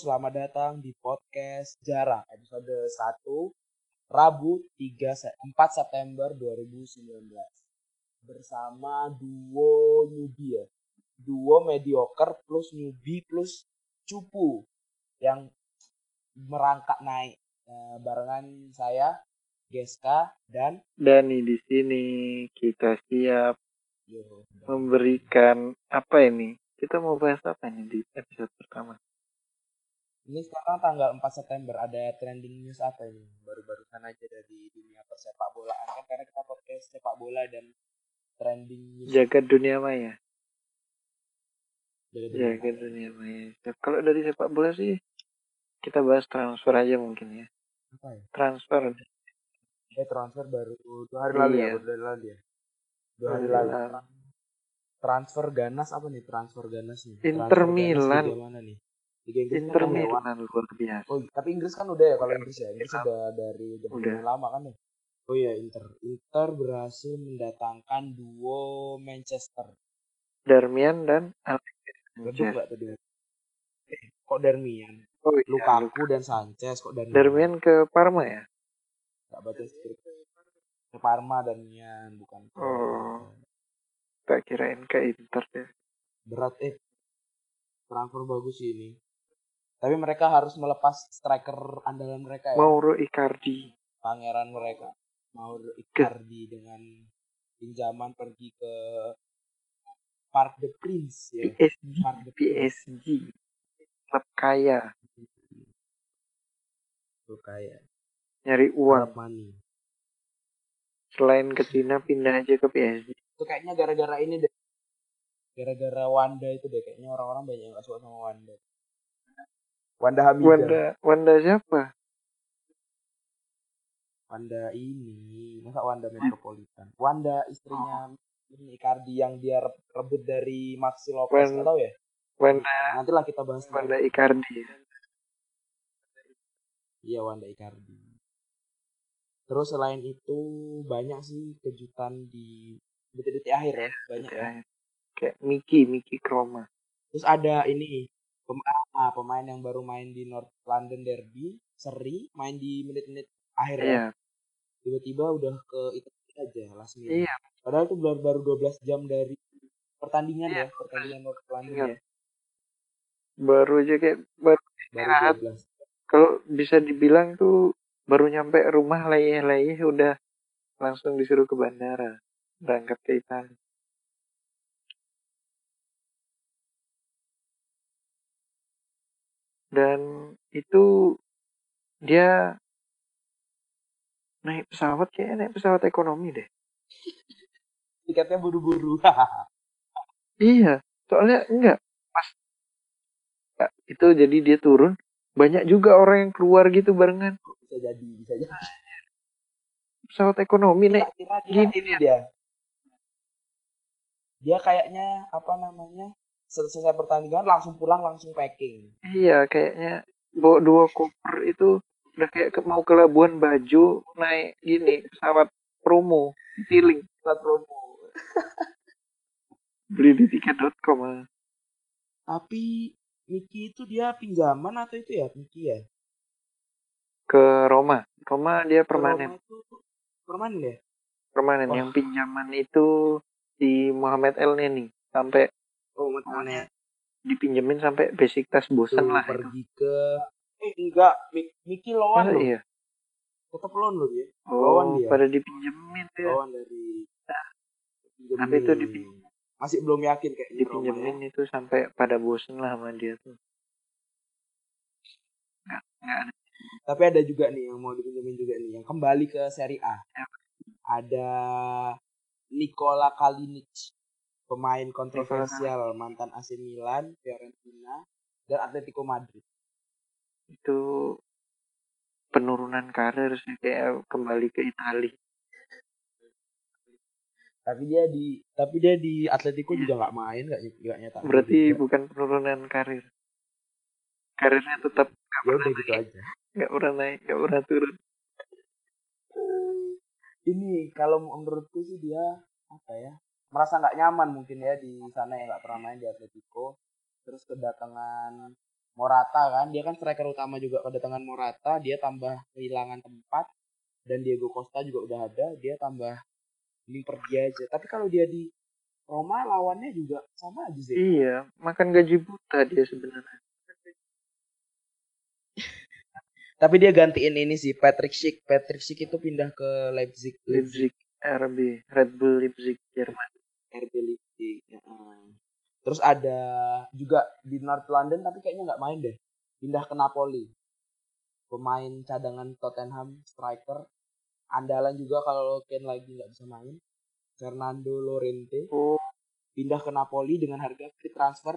selamat datang di podcast Jarak episode 1 Rabu 3 Se- 4 September 2019 bersama duo newbie ya. Duo mediocre plus newbie plus cupu yang merangkak naik Eh, barengan saya Geska dan Dani di sini kita siap yo, memberikan apa ini? Kita mau bahas apa ini di episode pertama? Ini sekarang tanggal 4 September ada trending news apa ini? Baru-barusan aja dari dunia persepak bolaan kan karena kita podcast sepak bola dan trending news. Jaga dunia maya. dari dunia. Jaga dunia maya. Kalau dari sepak bola sih kita bahas transfer aja mungkin ya. Apa ya? Transfer. Eh transfer baru dua hari lalu ya, Iya. dua hari lalu ya. Dua hari lalu. Transfer ganas apa nih? Transfer ganas nih. Inter Transfer ganas Milan. Mana nih? Liga Inggris Inter kan Milan luar biasa. Oh, tapi Inggris kan udah ya kalau Inggris ya. Inggris Udah. udah dari udah, Udah. lama kan ya. Oh iya Inter. Inter berhasil mendatangkan duo Manchester. Darmian dan Alex Redup Sanchez. tadi? Eh, kok Darmian? Oh iya, Lukaku dan Sanchez kok Darmian? Darmian ke Parma ya? Nggak baca skrip. Ke Parma Darmian bukan. ke- Oh. Tak kirain ke Inter ya. Berat eh. Transfer bagus sih ini. Tapi mereka harus melepas striker andalan mereka ya. Mauro Icardi. Pangeran mereka. Mauro Icardi dengan pinjaman pergi ke Park the Prince ya. PSG. Park the. PSG. Klub kaya. Tuh kayak Nyari uang. Money. Selain ke Cina pindah aja ke PSG. itu kayaknya gara-gara ini deh gara-gara Wanda itu deh kayaknya orang-orang banyak yang gak suka sama Wanda Wanda Hamidah Wanda, Wanda Wanda siapa? ini masa Wanda Metropolitan Wanda istrinya ini Icardi yang dia re- rebut dari Maxi Lopez Wan- nggak tahu ya Wanda nantilah kita bahas Wanda Icardi. iya Wanda Icardi terus selain itu banyak sih kejutan di detik-detik akhir ya banyak ya. Ya. Kayak Miki, Miki Kroma. Terus ada ini pem- ah, pemain yang baru main di North London Derby, Seri, main di menit-menit akhir ya. Iya, Tiba-tiba udah ke Italia aja last minute. iya. Padahal itu baru baru 12 jam dari pertandingan Iya, ya, pertandingan North London Ingat. ya. Baru aja kayak baru Baru Istirahat. 12. kalau bisa dibilang tuh baru nyampe rumah layeh-layeh udah langsung disuruh ke bandara berangkat ke Italia. Dan itu dia naik pesawat kayaknya naik pesawat ekonomi deh. Tiketnya buru-buru. Iya, soalnya enggak pas ya, itu jadi dia turun banyak juga orang yang keluar gitu barengan bisa jadi, bisa jadi. pesawat ekonomi naik gini ini dia. Dia kayaknya apa namanya? Selesai pertandingan langsung pulang langsung packing. iya kayaknya bawa dua koper itu udah kayak ke- mau ke Labuan Bajo naik gini pesawat promo ceiling Saat promo. beli di tiket.com ah. Tapi Miki itu dia pinjaman atau itu ya Miki ya? ke Roma Roma dia permanen Roma itu permanen ya? permanen Wah. yang pinjaman itu di Muhammad El Neni sampai Oh, dipinjemin sampai basic tas bosen lah itu. pergi ke eh enggak Mi- Miki lawan loh. iya Tetap lawan loh dia. Lawan oh dia. pada dipinjemin ya Lawan dari Tapi itu dipin- masih belum yakin kayak ya. dipinjemin itu sampai pada bosen lah sama dia tuh nggak nggak ada Tapi ada juga nih yang mau dipinjemin juga nih yang kembali ke Serie A. Ada Nikola Kalinic, pemain kontroversial mantan AC Milan, Fiorentina, dan Atletico Madrid. itu penurunan karir sih kayak kembali ke Italia Tapi dia di tapi dia di Atletico juga nggak main, nggak nggak berarti juga. bukan penurunan karir karirnya tetap nggak ya pernah gitu aja. nggak pernah naik nggak pernah turun Ini kalau menurutku sih dia apa ya merasa nggak nyaman mungkin ya di sana ya nggak pernah main di Atletico. Terus kedatangan Morata kan dia kan striker utama juga. Kedatangan Morata dia tambah kehilangan tempat. Dan Diego Costa juga udah ada dia tambah ini pergi aja. Tapi kalau dia di Roma lawannya juga sama aja sih. Iya makan gaji buta dia sebenarnya. Tapi dia gantiin ini sih Patrick Schick. Patrick Schick itu pindah ke Leipzig. Leipzig RB Red Bull Leipzig Jerman RB Leipzig ya. terus ada juga di North London tapi kayaknya nggak main deh. Pindah ke Napoli. Pemain cadangan Tottenham striker. Andalan juga kalau Ken lagi nggak bisa main. Fernando Lorente oh. Pindah ke Napoli dengan harga free transfer.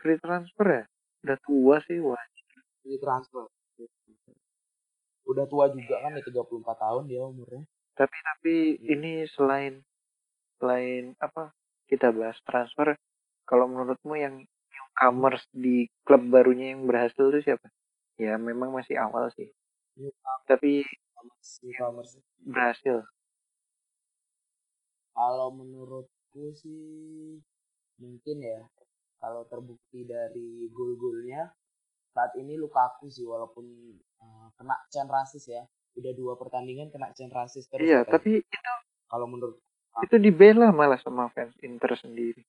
Free transfer ya? Udah tua sih wah. Free transfer. Udah tua juga kan ya 34 tahun dia umurnya. Tapi tapi ini selain selain apa kita bahas transfer kalau menurutmu yang newcomers di klub barunya yang berhasil itu siapa? Ya memang masih awal sih. Tapi newcomers. berhasil. Kalau menurutku sih mungkin ya kalau terbukti dari gol-golnya saat ini Lukaku sih walaupun uh, kena can rasis ya. Udah dua pertandingan kena can rasis terus iya tapi itu kalau menurut itu dibela malah sama fans Inter sendiri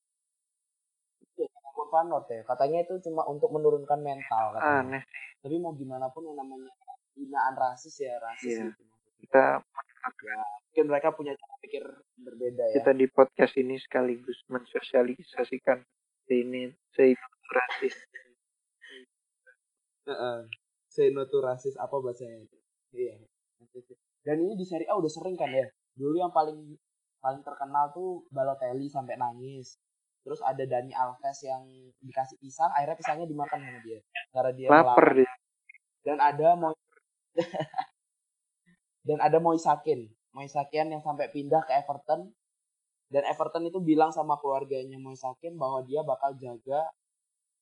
Van Noort ya katanya itu cuma untuk menurunkan mental katanya. aneh tapi mau gimana pun yang namanya hinaan rasis ya rasis Iya. gitu kita ya mungkin mereka punya cara pikir berbeda ya kita di podcast ini sekaligus mensosialisasikan ini saya rasis. Say no to rasis apa bahasanya itu? Iya. Dan ini di Serie A udah sering kan ya. Dulu yang paling paling terkenal tuh Balotelli sampai nangis. Terus ada Dani Alves yang dikasih pisang, akhirnya pisangnya dimakan sama dia. Cara dia lapar dia Dan ada Moy dan ada Moisakin. Moisakin yang sampai pindah ke Everton. Dan Everton itu bilang sama keluarganya Moisakin bahwa dia bakal jaga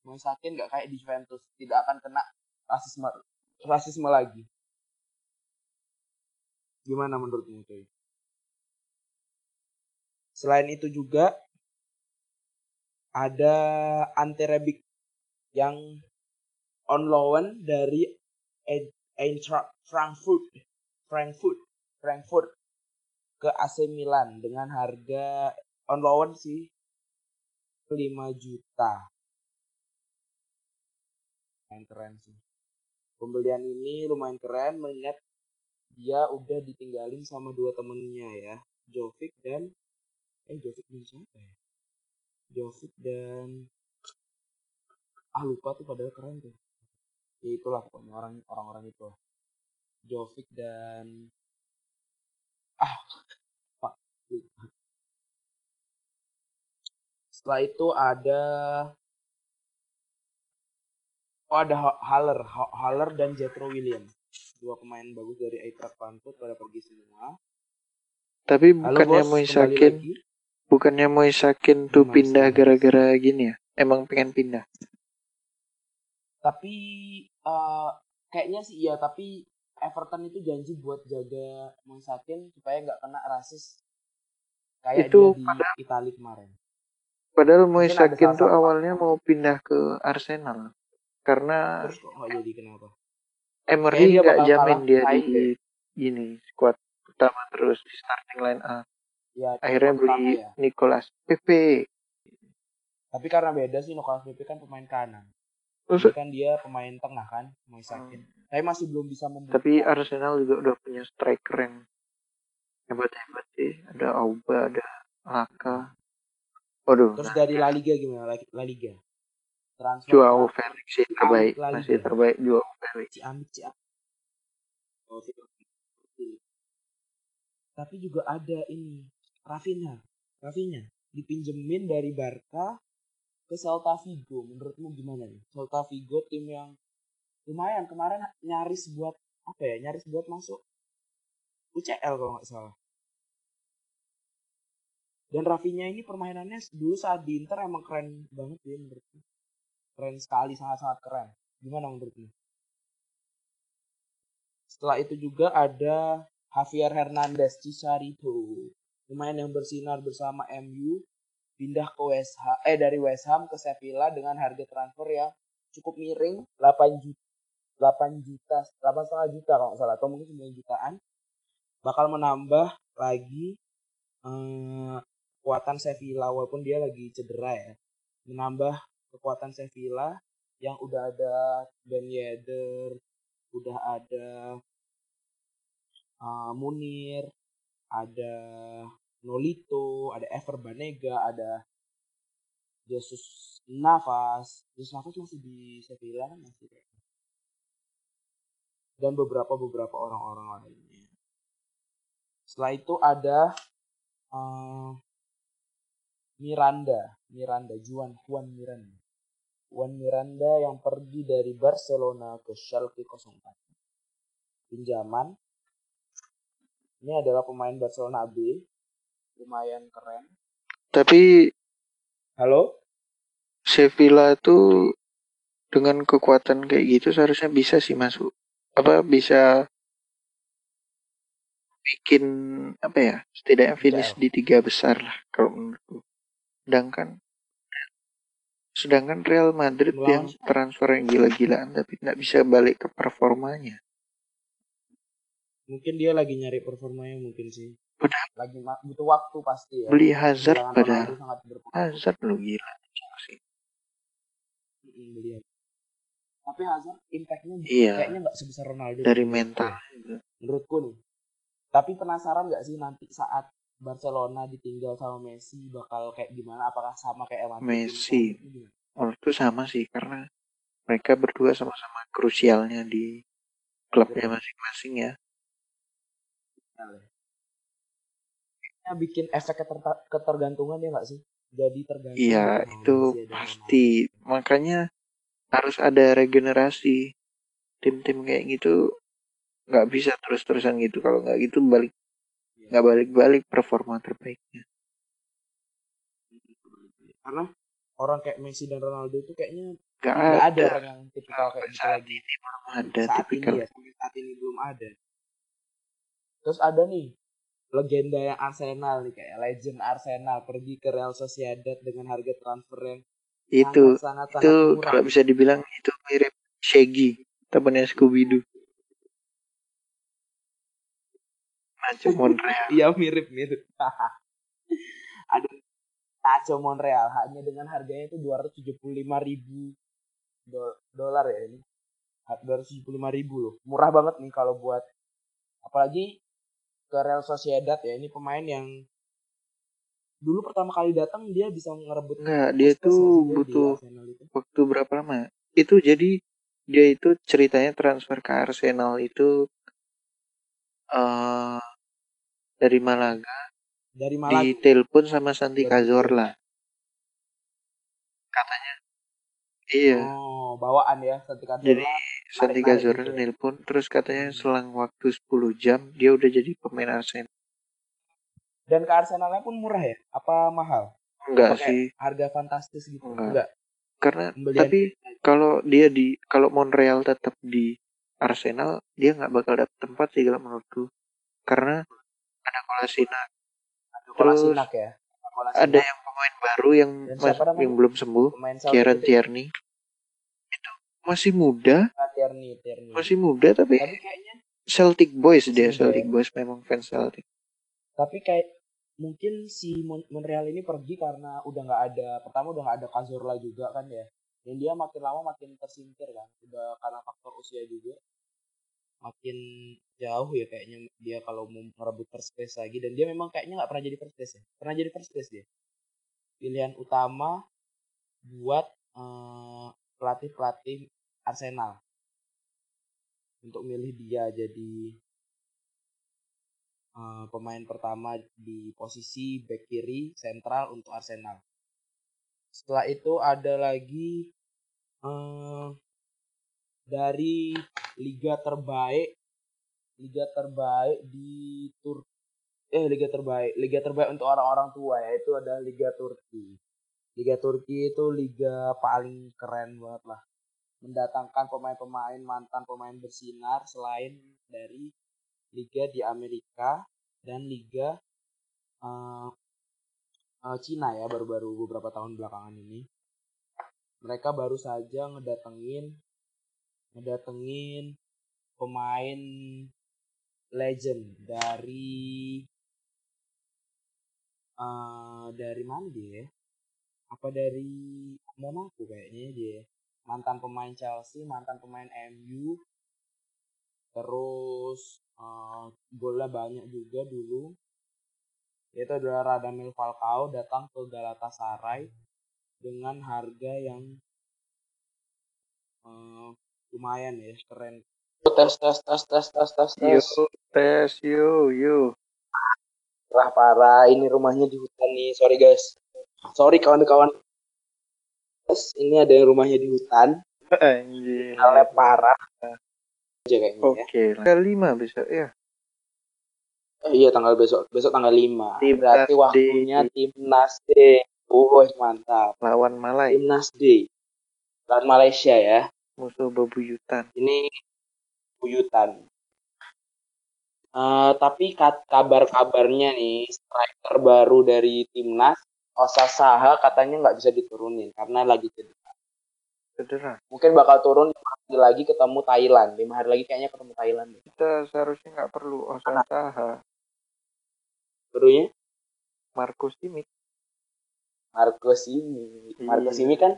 Moisakin gak kayak di Juventus, tidak akan kena rasisme rasisme lagi. Gimana menurutmu cuy? Selain itu juga ada Ante Rebic yang on loan dari Ein- Eintracht Frankfurt, Frankfurt, Frankfurt ke AC Milan dengan harga on loan sih 5 juta. Lumayan keren sih. Pembelian ini lumayan keren mengingat dia udah ditinggalin sama dua temennya ya. Jovic dan eh Jovic dan siapa ya? Jovic dan ah lupa tuh padahal keren tuh. Ya itulah pokoknya orang orang-orang itu. Jovic dan ah pak lupa. Setelah itu ada Oh ada Ha- Haller, Ha- Haller dan Jethro Williams. Dua pemain bagus dari Eintracht Frankfurt pada pergi semua. tapi Halo bukannya bos, kembali Moisakin bukannya Moisakin tuh Mas, pindah gara-gara gini ya? Emang pengen pindah? Tapi eh, kayaknya sih iya, tapi Everton itu janji buat jaga Moisakin supaya nggak kena rasis kayak Itu dia di Italia kemarin. padahal ada Moisakin tuh awalnya mau pindah ke Arsenal. Karena Terus kok nggak jadi kenapa? Emery nggak jamin dia di gini squad utama terus di starting line up Ya, akhirnya beli ya. Nicolas Pepe Tapi karena beda sih Nicolas Pepe kan pemain kanan. Terus- kan dia pemain tengah kan, Moisakin. Tapi masih belum bisa membuka. tapi Arsenal juga udah punya striker yang hebat-hebat sih ada Auba ada Laka waduh Terus nah, dari La Liga gimana? La La Liga. Transfer Joao Felix sih Si terbaik masih terbaik Joao Felix Ciamik, Ciamik. Oh. Tapi juga ada ini Rafinha. Rafinha dipinjemin dari Barca ke Celta Vigo. Menurutmu gimana nih? Celta Vigo tim yang lumayan kemarin nyaris buat apa ya? Nyaris buat masuk UCL kalau nggak salah. Dan Rafinha ini permainannya dulu saat di Inter emang keren banget ya menurutku. Keren sekali, sangat-sangat keren. Gimana menurutmu? Setelah itu juga ada Javier Hernandez Chicharito. Pemain yang bersinar bersama MU pindah ke West Ham, eh dari West Ham ke Sevilla dengan harga transfer yang cukup miring 8 juta 8 juta 8 setengah juta kalau nggak salah atau mungkin 9 jutaan. Bakal menambah lagi eh, kekuatan Sevilla walaupun dia lagi cedera ya. Menambah kekuatan Sevilla yang udah ada Ben Yedder udah ada uh, Munir ada Nolito ada Ever Banega ada Jesus Navas. Jesus Navas masih di Sevilla kan masih dan beberapa beberapa orang-orang lainnya. Setelah itu ada uh, Miranda. Miranda Juan Juan Miranda. Juan Miranda yang pergi dari Barcelona ke Schalke 04. Pinjaman ini adalah pemain Barcelona B. Lumayan keren. Tapi halo? Sevilla itu dengan kekuatan kayak gitu seharusnya bisa sih masuk apa bisa bikin apa ya setidaknya finish di tiga besar lah kalau menurutku. Sedangkan sedangkan Real Madrid Melawan yang transfer yang gila-gilaan tapi nggak bisa balik ke performanya mungkin dia lagi nyari performanya mungkin sih. Udah. lagi butuh waktu pasti ya. Beli Hazard pada Hazard lu gila. Sih beli tapi Hazard impactnya iya, kayaknya nggak sebesar Ronaldo. Dari mental. Menurutku nih. Tapi penasaran nggak sih nanti saat Barcelona ditinggal sama Messi bakal kayak gimana? Apakah sama kayak Madrid Messi. menurutku sama sih karena mereka berdua sama-sama krusialnya di klubnya masing-masing ya. Ya bikin efek keter ketergantungan ya nggak sih? Jadi tergantung iya itu pasti. makanya harus ada regenerasi. Tim-tim kayak gitu nggak bisa terus-terusan gitu. Kalau nggak gitu balik iya. nggak balik-balik performa terbaiknya. Karena orang kayak Messi dan Ronaldo itu kayaknya nggak ada. ada. orang yang tipikal kayak gitu saat ini belum ada saat tipikal. ini ya saat ini belum ada terus ada nih legenda yang Arsenal nih kayak legend Arsenal pergi ke Real Sociedad dengan harga transfer yang itu sangat, sangat, itu sangat kalau bisa dibilang itu mirip Shaggy temannya Scooby Doo Nacho Monreal. Iya mirip mirip ada Nacho Monreal hanya dengan harganya itu dua ratus tujuh puluh lima ribu dolar ya ini. Dua ratus tujuh puluh lima ribu loh. Murah banget nih kalau buat apalagi ke Real Sociedad ya ini pemain yang dulu pertama kali datang dia bisa ngerebut Enggak, dia tuh butuh waktu berapa lama? Itu jadi dia itu ceritanya transfer ke Arsenal itu uh, dari Malaga. Dari Malaga. ditelepon sama Santi Cazorla katanya. Iya. Oh bawaan ya Santi Cazorla. Jadi Santi Cazorla nelpon terus katanya hmm. selang waktu 10 jam dia udah jadi pemain Arsenal dan ke Arsenalnya pun murah ya? Apa mahal? Enggak Apa sih. Harga fantastis gitu. Enggak. Enggak. Karena Pembelian. tapi kalau dia di kalau Montreal tetap di Arsenal, dia nggak bakal dapet tempat sih kalau menurutku. Karena ada Kolasinac. Ada Kolasinac ya. Kolasinac. Ada yang pemain baru yang mas, yang belum sembuh, Kieran Tierney. Masih muda. Ah, Tierney, Tierney. Masih muda tapi, tapi kayaknya Celtic Boys dia, Celtic ya. Boys memang fans Celtic. Tapi kayak mungkin si Montreal ini pergi karena udah nggak ada pertama udah nggak ada Cazorla juga kan ya dan dia makin lama makin tersingkir kan udah karena faktor usia juga makin jauh ya kayaknya dia kalau mau merebut first place lagi dan dia memang kayaknya nggak pernah jadi first place ya pernah jadi first place dia pilihan utama buat uh, eh, pelatih pelatih Arsenal. Untuk milih dia jadi uh, pemain pertama di posisi back kiri sentral untuk Arsenal. Setelah itu ada lagi uh, dari liga terbaik liga terbaik di Tur eh liga terbaik liga terbaik untuk orang-orang tua ya itu ada liga Turki. Liga Turki itu liga paling keren banget lah mendatangkan pemain-pemain mantan pemain bersinar selain dari liga di Amerika dan liga uh, uh, Cina ya baru-baru beberapa tahun belakangan ini. mereka baru saja ngedatengin ngedatengin pemain legend dari uh, dari mana dia? Apa dari Monaco kayaknya dia. Mantan pemain Chelsea, mantan pemain MU. Terus uh, golnya banyak juga dulu. Itu adalah Radamel Falcao datang ke Galatasaray dengan harga yang uh, lumayan ya, keren. Tes tes tes tes tes tes tes. Yo, tes yo yo. Wah parah, ini rumahnya di hutan nih. Sorry guys. Sorry kawan-kawan. Guys, ini ada yang rumahnya di hutan. Anjir. Halnya parah. Aja kayaknya ya. Oke, okay. tanggal 5 besok ya. Eh, iya tanggal besok. Besok tanggal 5. Tim Berarti waktunya timnas D. Oh, mantap. Lawan Malai. Timnas D. Lawan Malaysia ya. Musuh bebuyutan. Ini buyutan. Uh, tapi kabar-kabarnya nih striker baru dari timnas Osasaha katanya nggak bisa diturunin karena lagi cedera. Cedera. Mungkin bakal turun lima hari lagi ketemu Thailand. Lima hari lagi kayaknya ketemu Thailand. Kita seharusnya nggak perlu Osasaha. Perlunya? Marco Simic. Marco Simic. Iya. Simic kan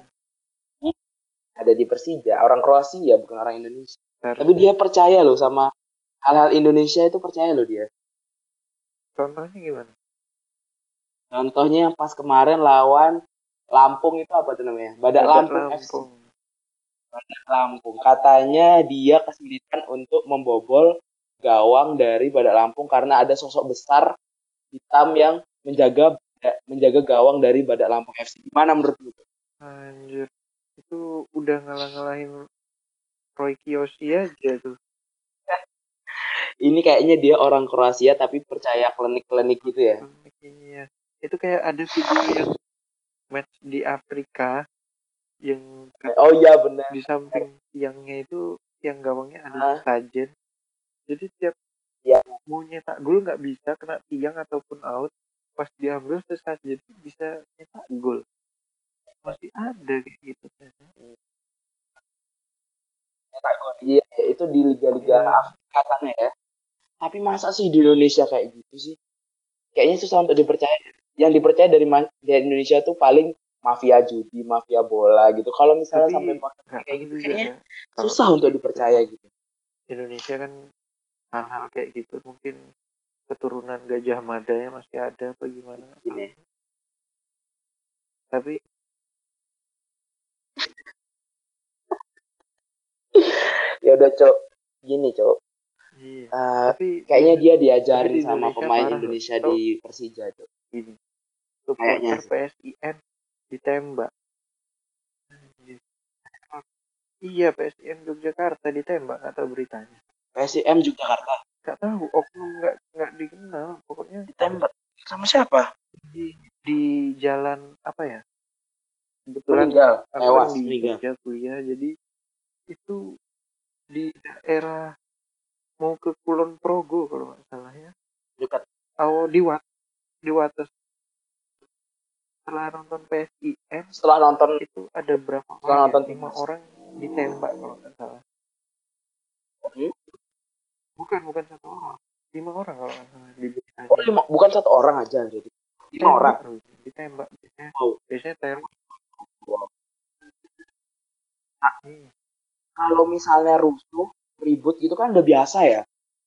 ada di Persija, orang Kroasia bukan orang Indonesia. Tapi dia percaya loh sama hal-hal Indonesia itu percaya loh dia. Contohnya gimana? Contohnya yang pas kemarin lawan Lampung itu apa tuh namanya? Badak, Badak Lampung, Lampung. Badak Lampung. Katanya dia kesulitan untuk membobol gawang dari Badak Lampung karena ada sosok besar hitam yang menjaga menjaga gawang dari Badak Lampung FC. Gimana menurut lu? Anjir. Itu udah ngalah-ngalahin Roy Kiyoshi aja tuh ini kayaknya dia orang Kroasia tapi percaya klinik-klinik gitu ya. Iya. Itu kayak ada video yang match di Afrika yang Oh iya benar. Di samping tiangnya itu yang gawangnya ada sajen. Jadi tiap ya. mau nyetak gol nggak bisa kena tiang ataupun out pas diambil terus sajen bisa nyetak gol. Masih ada kayak gitu kan. Nyetak gol. Iya, itu di liga-liga ya. Afrika sana ya. Tapi masa sih di Indonesia kayak gitu sih? Kayaknya susah untuk dipercaya. Yang dipercaya dari, dari Indonesia tuh paling mafia judi, mafia bola gitu. Kalau misalnya Tapi, sampai kayak gitu, kayaknya ya. susah untuk dipercaya gitu. Indonesia kan hal-hal kayak gitu mungkin keturunan Gajah Mada ya masih ada apa gimana? Gini. Tapi ya udah cok gini cok Iya. Uh, tapi kayaknya dia diajarin sama pemain Indonesia di Persija tuh. Ini. Kayaknya PSIN ditembak. Iya PSIN Yogyakarta ditembak atau beritanya. PSIM Yogyakarta. Gak tahu, oknum nggak nggak dikenal, pokoknya ditembak sama siapa? Di di jalan apa ya? Kebetulan lewat di Jogja kuliah, jadi itu di daerah mau ke Kulon Progo kalau nggak salah ya dekat oh di Wat di Wates setelah nonton PSIM setelah nonton itu ada berapa setelah orang nonton ya? lima orang ditembak kalau nggak salah hmm? bukan bukan satu orang lima orang kalau nggak salah di oh, lima, bukan satu orang aja jadi lima orang ditembak biasanya oh. biasanya teror wow. nah, hmm. kalau misalnya rusuh ribut gitu kan udah biasa ya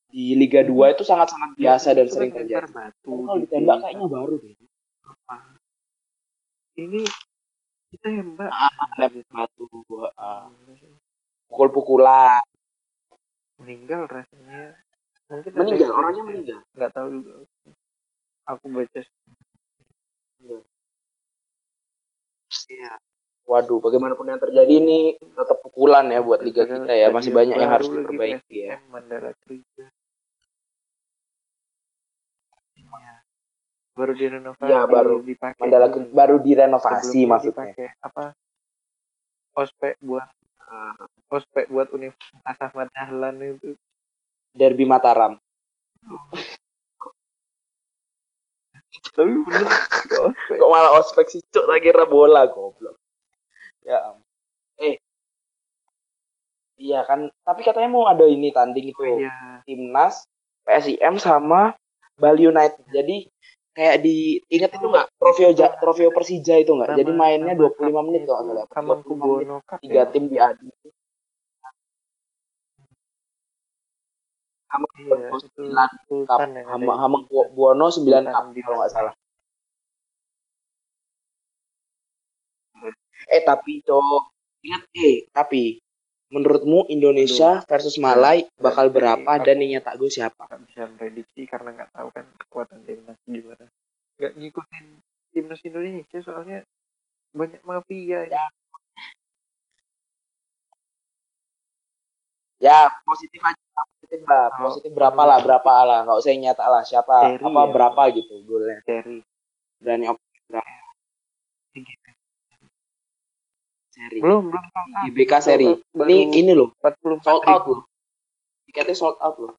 di Liga 2 hmm. itu sangat-sangat biasa dan sering terjadi. Batu, kalau ditembak kayaknya baru deh. Ini kita tembak ah, batu uh, pukul-pukulan. Meninggal rasanya. Mungkin meninggal? orangnya meninggal? Nggak tahu juga. Aku baca iya. Waduh bagaimanapun yang terjadi ini tetap pukulan ya buat liga kita ya. Masih banyak yang harus diperbaiki ya. Mandala baru direnovasi ya baru dipakai. Mandala baru direnovasi maksudnya. dipakai. apa? Ospek buat uh, ospek buat Universitas Ahmad Dahlan itu. Derby Mataram. Tapi bener kok malah ospek sih cok lagi bola goblok. Ya Iya kan, tapi katanya mau ada ini tanding itu. Iya. timnas, PSIM sama Bali United. Jadi kayak di ingat itu nggak trofeo Ja- trofeo Persija itu nggak? Jadi mainnya sama 25 menit kalau nggak. Sama 25 menit. Kubono Tiga ya. tim diadu. Sama Iya, Buono 9 Cup, ada sama Bu- Buono 9 Sultan Cup kalau nggak salah. Eh tapi cowok ingat eh tapi menurutmu Indonesia versus Malai bakal berapa aku- dan yang nyetak gue siapa? nggak bisa prediksi karena nggak tahu kan kekuatan timnas gimana. Nggak ngikutin timnas Indonesia soalnya banyak mafia ini. Ya. Positif aja positif lah. Oh, positif berapa lah berapa lah. Nggak usah nyata lah siapa Seri apa ya. berapa gitu golnya seri berani op berapa seri. Belum belum. IBK seri. Baru ini ini loh. 44 sold out. loh tiketnya sold out loh.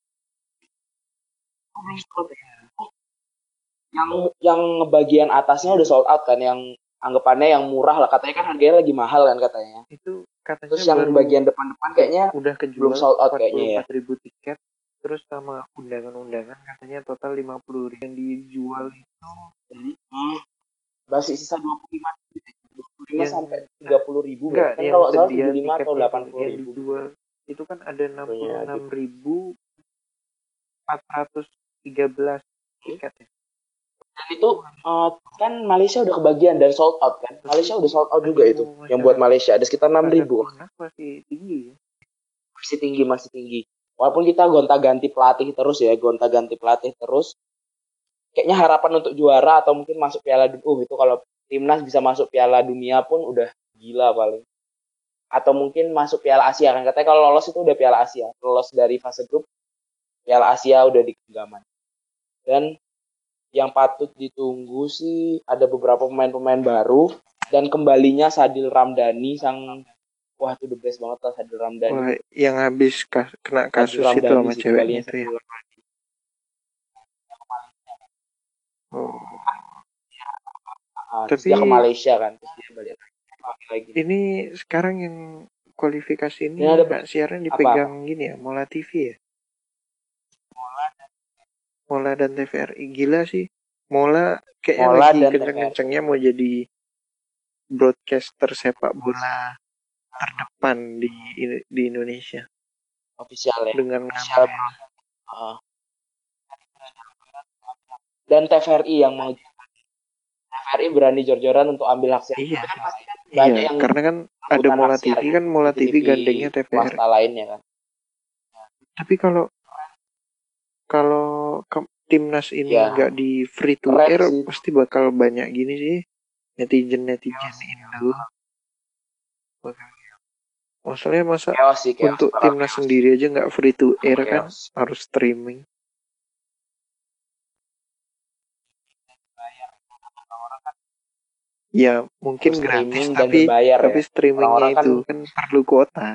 Oh, belum sold out ya? Oh, yang yang bagian atasnya udah sold out kan yang anggapannya yang murah lah. Katanya kan harganya lagi mahal kan katanya. Itu katanya terus yang bagian depan-depan kayaknya udah kejual belum sold out kayaknya ya. ribu tiket terus sama undangan-undangan katanya total 50 ribu yang dijual itu. Jadi hmm, masih sisa 25 25 Yang- sampai 30 ribu enggak kan kalau salah sedia 75 atau 80 yang ribu. dijual itu kan ada Oh, iya, 66 ribu 413 tiket ya. Dan itu eh, kan Malaysia udah kebagian dan sold out kan? Malaysia udah sold out juga itu yang buat Malaysia. Ada sekitar 6 Harga ribu. masih tinggi ya. Masih tinggi masih tinggi. Walaupun kita gonta ganti pelatih terus ya gonta ganti pelatih terus kayaknya harapan untuk juara atau mungkin masuk piala dunia uh itu kalau timnas bisa masuk piala dunia pun udah gila paling. Atau mungkin masuk piala Asia kan katanya kalau lolos itu udah piala Asia. Lolos dari fase grup piala Asia udah di genggaman. Dan yang patut ditunggu sih ada beberapa pemain-pemain baru dan kembalinya Sadil Ramdhani sang wah itu the best banget lah Sadil Ramdhani. Wah, yang habis kas- kena kasus Sadil itu sama ceweknya itu ya Ah, Tapi- dia ke Malaysia kan terus dia balik lagi. Lagi ini sekarang yang kualifikasi ini Ini ada siaran dipegang gini ya Mola TV ya? Mola dan TVRI gila sih. Mola kayaknya Mola lagi dan kenceng-kencengnya mau jadi broadcaster sepak bola terdepan di di Indonesia. Official ya? Dengan official Ah. dan TVRI yang mau TVRI berani jor-joran untuk ambil hak siar Iya. Tapi kan pasti kan banyak iya yang karena kan ada Mola TV kan Mola TV gandengnya TVRI lainnya kan. Tapi kalau kalau ke- timnas ini Ya. nggak di free to Keren air sih. pasti bakal banyak gini sih netizen netizen Indo. Masalahnya masa chaos sih untuk timnas sendiri aja nggak free to air kan harus streaming ya mungkin gratis streaming dan tapi berbayar tapi ya. streamingnya Orang-orang kan- itu kan perlu kuota.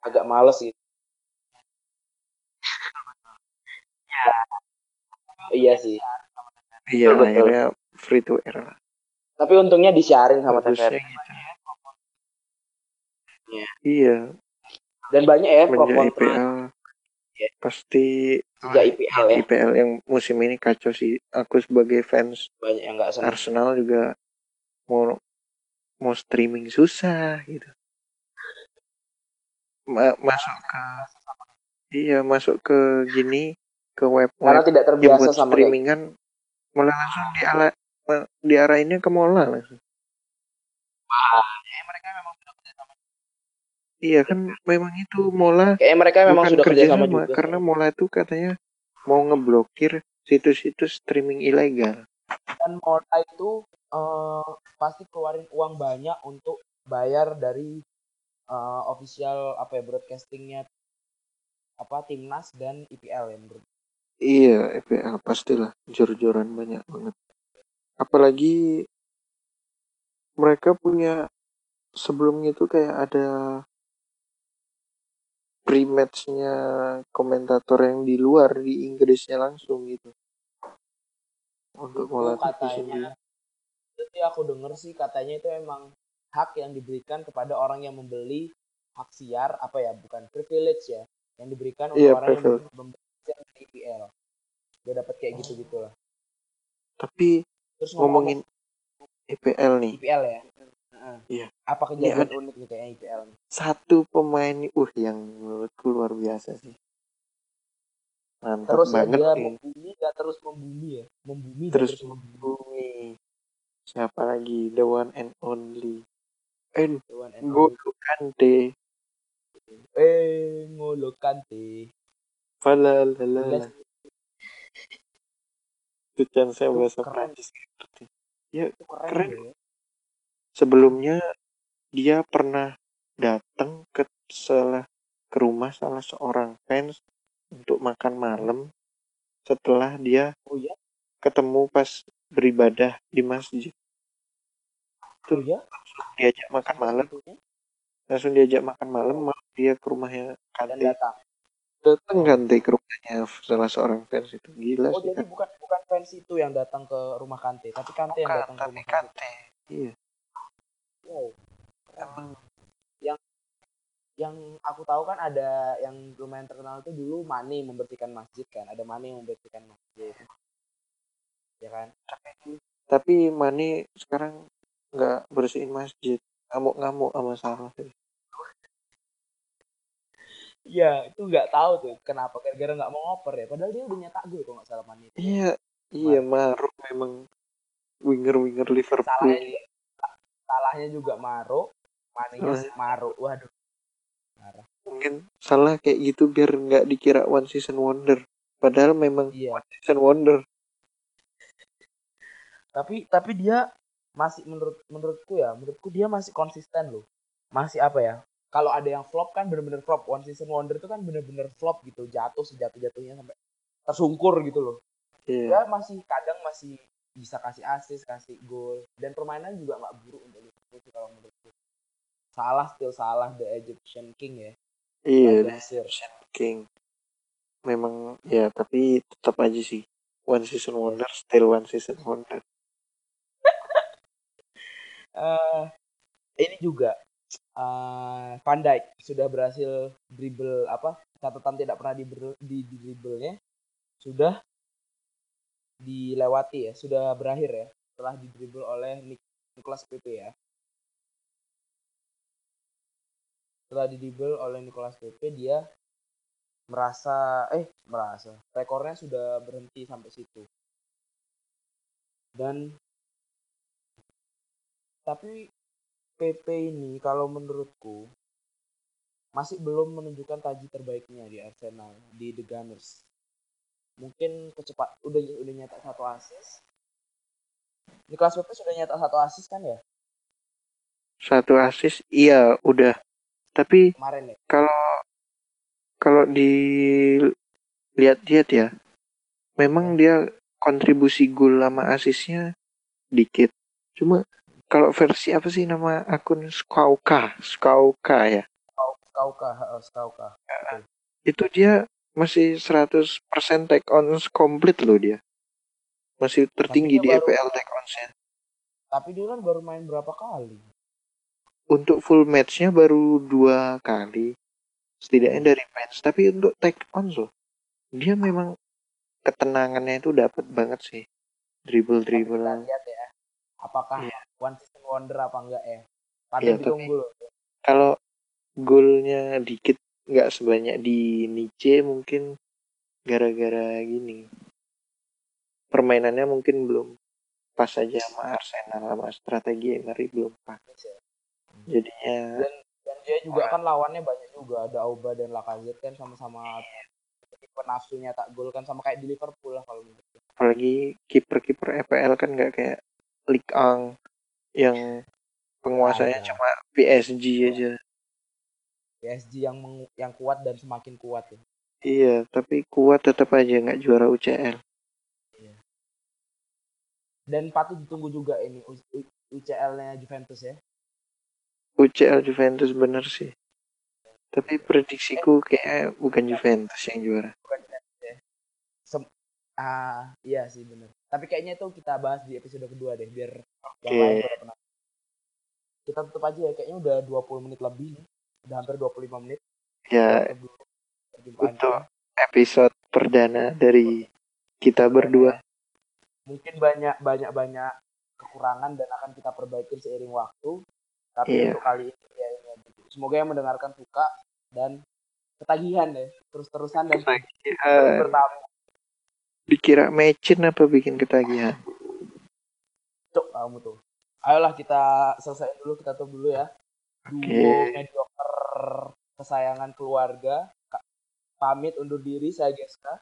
Agak males gitu iya sih. Iya Betul, betul. akhirnya free to air lah. Tapi untungnya disiarin sama TVRI gitu. Iya. iya. Dan banyak ya pro semenjak kontra IPL Ya. pasti sejak IPL ya. IPL yang musim ini kacau sih. Aku sebagai fans banyak yang nggak senang. Arsenal juga mau mau streaming susah gitu. Ma- masuk ke iya masuk ke gini ke web karena web tidak terbiasa sama kayak streamingan malah langsung diala diarahinnya ke Mola langsung iya kan memang itu Mola kayaknya mereka memang bukan sudah kerja sama kerjasama juga. karena Mola itu katanya mau ngeblokir situs-situs streaming ilegal. Dan Mola itu eh, pasti keluarin uang banyak untuk bayar dari eh, official apa ya broadcastingnya apa timnas dan IPL ya menurut Iya, EPL pastilah jor-joran banyak banget. Apalagi mereka punya sebelumnya itu kayak ada pre-matchnya komentator yang di luar di Inggrisnya langsung gitu. Untuk sendiri. katanya itu sih aku denger sih katanya itu emang hak yang diberikan kepada orang yang membeli hak siar apa ya bukan privilege ya yang diberikan untuk Iya, orang yang privilege. belum belajar di IPL dia dapat kayak gitu gitulah Tapi terus ngomongin IPL nih, IPL ya Heeh. Iya. apa Ini kejadian ada- unik nih kayaknya IPL nih satu pemain uh yang menurutku luar biasa sih. Mantap terus ya banget dia nih. membumi gak terus membumi ya membumi Terus terus membumi bumi. Siapa lagi? The one and only. And The one and N'Golo only. Kante. eh ngolo kante Falalalala. Jelas, Itu chance Itu bahasa keren. Prancis. Ya, keren, Keren. ya sebelumnya dia pernah datang ke salah ke rumah salah seorang fans untuk makan malam. Setelah dia oh ya ketemu pas beribadah di masjid. Oh ya diajak makan malam. Langsung diajak makan malam malah dia ke rumahnya Kante. datang? Datang Kante ke rumahnya salah seorang fans itu. Gila oh sih jadi bukan bukan fans itu yang datang ke rumah Kante tapi Kante yang Bukan, datang ke rumah Kante. Kante. Iya. Wow. Emang yang aku tahu kan ada yang lumayan terkenal itu dulu Mane membersihkan masjid kan ada Mane yang membersihkan masjid. Ya kan? Tapi Mane sekarang nggak bersihin masjid ngamuk-ngamuk sama salah iya itu nggak tahu tuh kenapa gara-gara nggak mau ngoper ya. Padahal dia udah nyetak gol kalau nggak salah Mane. Itu Iya, iya Maruk memang winger-winger Liverpool. salahnya juga, salahnya juga Maro Manenya Oh. Maro waduh Mungkin salah kayak gitu biar nggak dikira one season wonder. Padahal memang iya. One season wonder. tapi tapi dia masih menurut menurutku ya menurutku dia masih konsisten loh. Masih apa ya kalau ada yang flop kan bener-bener flop. One season wonder itu kan bener-bener flop gitu jatuh sejatuh jatuhnya sampai tersungkur gitu loh. Iya. dia masih kadang masih bisa kasih assist kasih gol. Dan permainan juga nggak buruk untuk Liverpool sih kalau menurutku. Salah still salah the Egyptian King ya Iya, King. Memang ya, tapi tetap aja sih. One season wonder still one season wonder. eh ini juga eh Van Dijk sudah berhasil dribble apa catatan tidak pernah di, di, di dribblenya. Sudah dilewati ya sudah berakhir ya setelah di dribble oleh Nicolas Pepe ya setelah di dribble oleh Nicolas Pepe dia merasa eh merasa rekornya sudah berhenti sampai situ dan tapi PP ini kalau menurutku masih belum menunjukkan taji terbaiknya di Arsenal di The Gunners. Mungkin kecepat udah udah nyetak satu assist. Nicolas Pepe sudah nyetak satu assist kan ya Satu assist, iya udah. Tapi kemarin ya. kalau kalau dilihat-lihat ya, memang dia kontribusi gol sama asisnya dikit. Cuma kalau versi apa sih nama akun Skauka, Skauka ya, Skauka, Skauka. itu dia masih 100% take on complete loh dia. Masih tertinggi di baru- EPL take onsnya. Tapi dia kan baru main berapa kali? Untuk full matchnya baru dua kali, setidaknya dari bench. Tapi untuk take on loh, dia memang ketenangannya itu dapat banget sih. Dribble dribble. lihat ya, apakah Iya. one season wonder apa enggak ya? Patut Iya, tapi- ditunggu loh. Kalau golnya dikit nggak sebanyak di Nice mungkin gara-gara gini. Permainannya mungkin belum pas aja sama Arsenal sama strategi Emery belum pas. Jadinya Dan dan dia juga kan lawannya banyak juga ada Auba dan Lacazette kan sama-sama tipe nafsunya tak gol kan sama kayak di Liverpool lah kalau menurutku. apalagi kiper-kiper EPL kan nggak kayak Ligue 1 yang penguasanya Ada. cuma PSG aja. PSG yang meng- yang kuat dan semakin kuat ya. Iya, tapi kuat tetap aja nggak juara UCL. Dan patut ditunggu juga ini UCL-nya Juventus ya. UCL Juventus bener sih. Tapi prediksiku kayak bukan Juventus yang juara. Bukan Juventus ya. Sem- ah, iya sih bener. Tapi kayaknya itu kita bahas di episode kedua deh biar yang Oke. lain pada penasaran. Kita tutup aja ya kayaknya udah 20 menit lebih nih Udah hampir 25 menit. Ya, untuk episode perdana dari kita berdua. Mungkin banyak banyak banyak kekurangan dan akan kita perbaiki seiring waktu. Tapi yeah. untuk kali ini ya ini semoga yang mendengarkan suka dan ketagihan deh terus-terusan dan ketagihan. bertamu. Dikira mecin apa bikin ketagihan? Cok kamu tuh. Ayolah kita selesai dulu kita tutup dulu ya. Oke. Okay. mediocre kesayangan keluarga. Pamit undur diri saya Geska.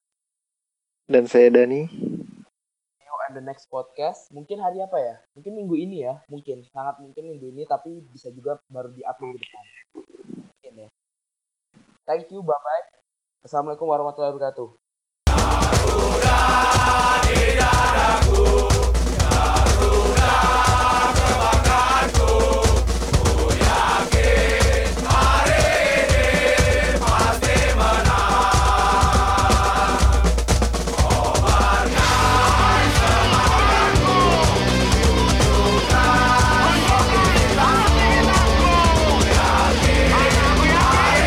Dan saya Dani. The next podcast. Mungkin hari apa ya? Mungkin minggu ini ya. Mungkin. Sangat mungkin minggu ini. Tapi bisa juga baru di upload depan. Mungkin ya. Thank you. Bye-bye. Assalamualaikum warahmatullahi wabarakatuh.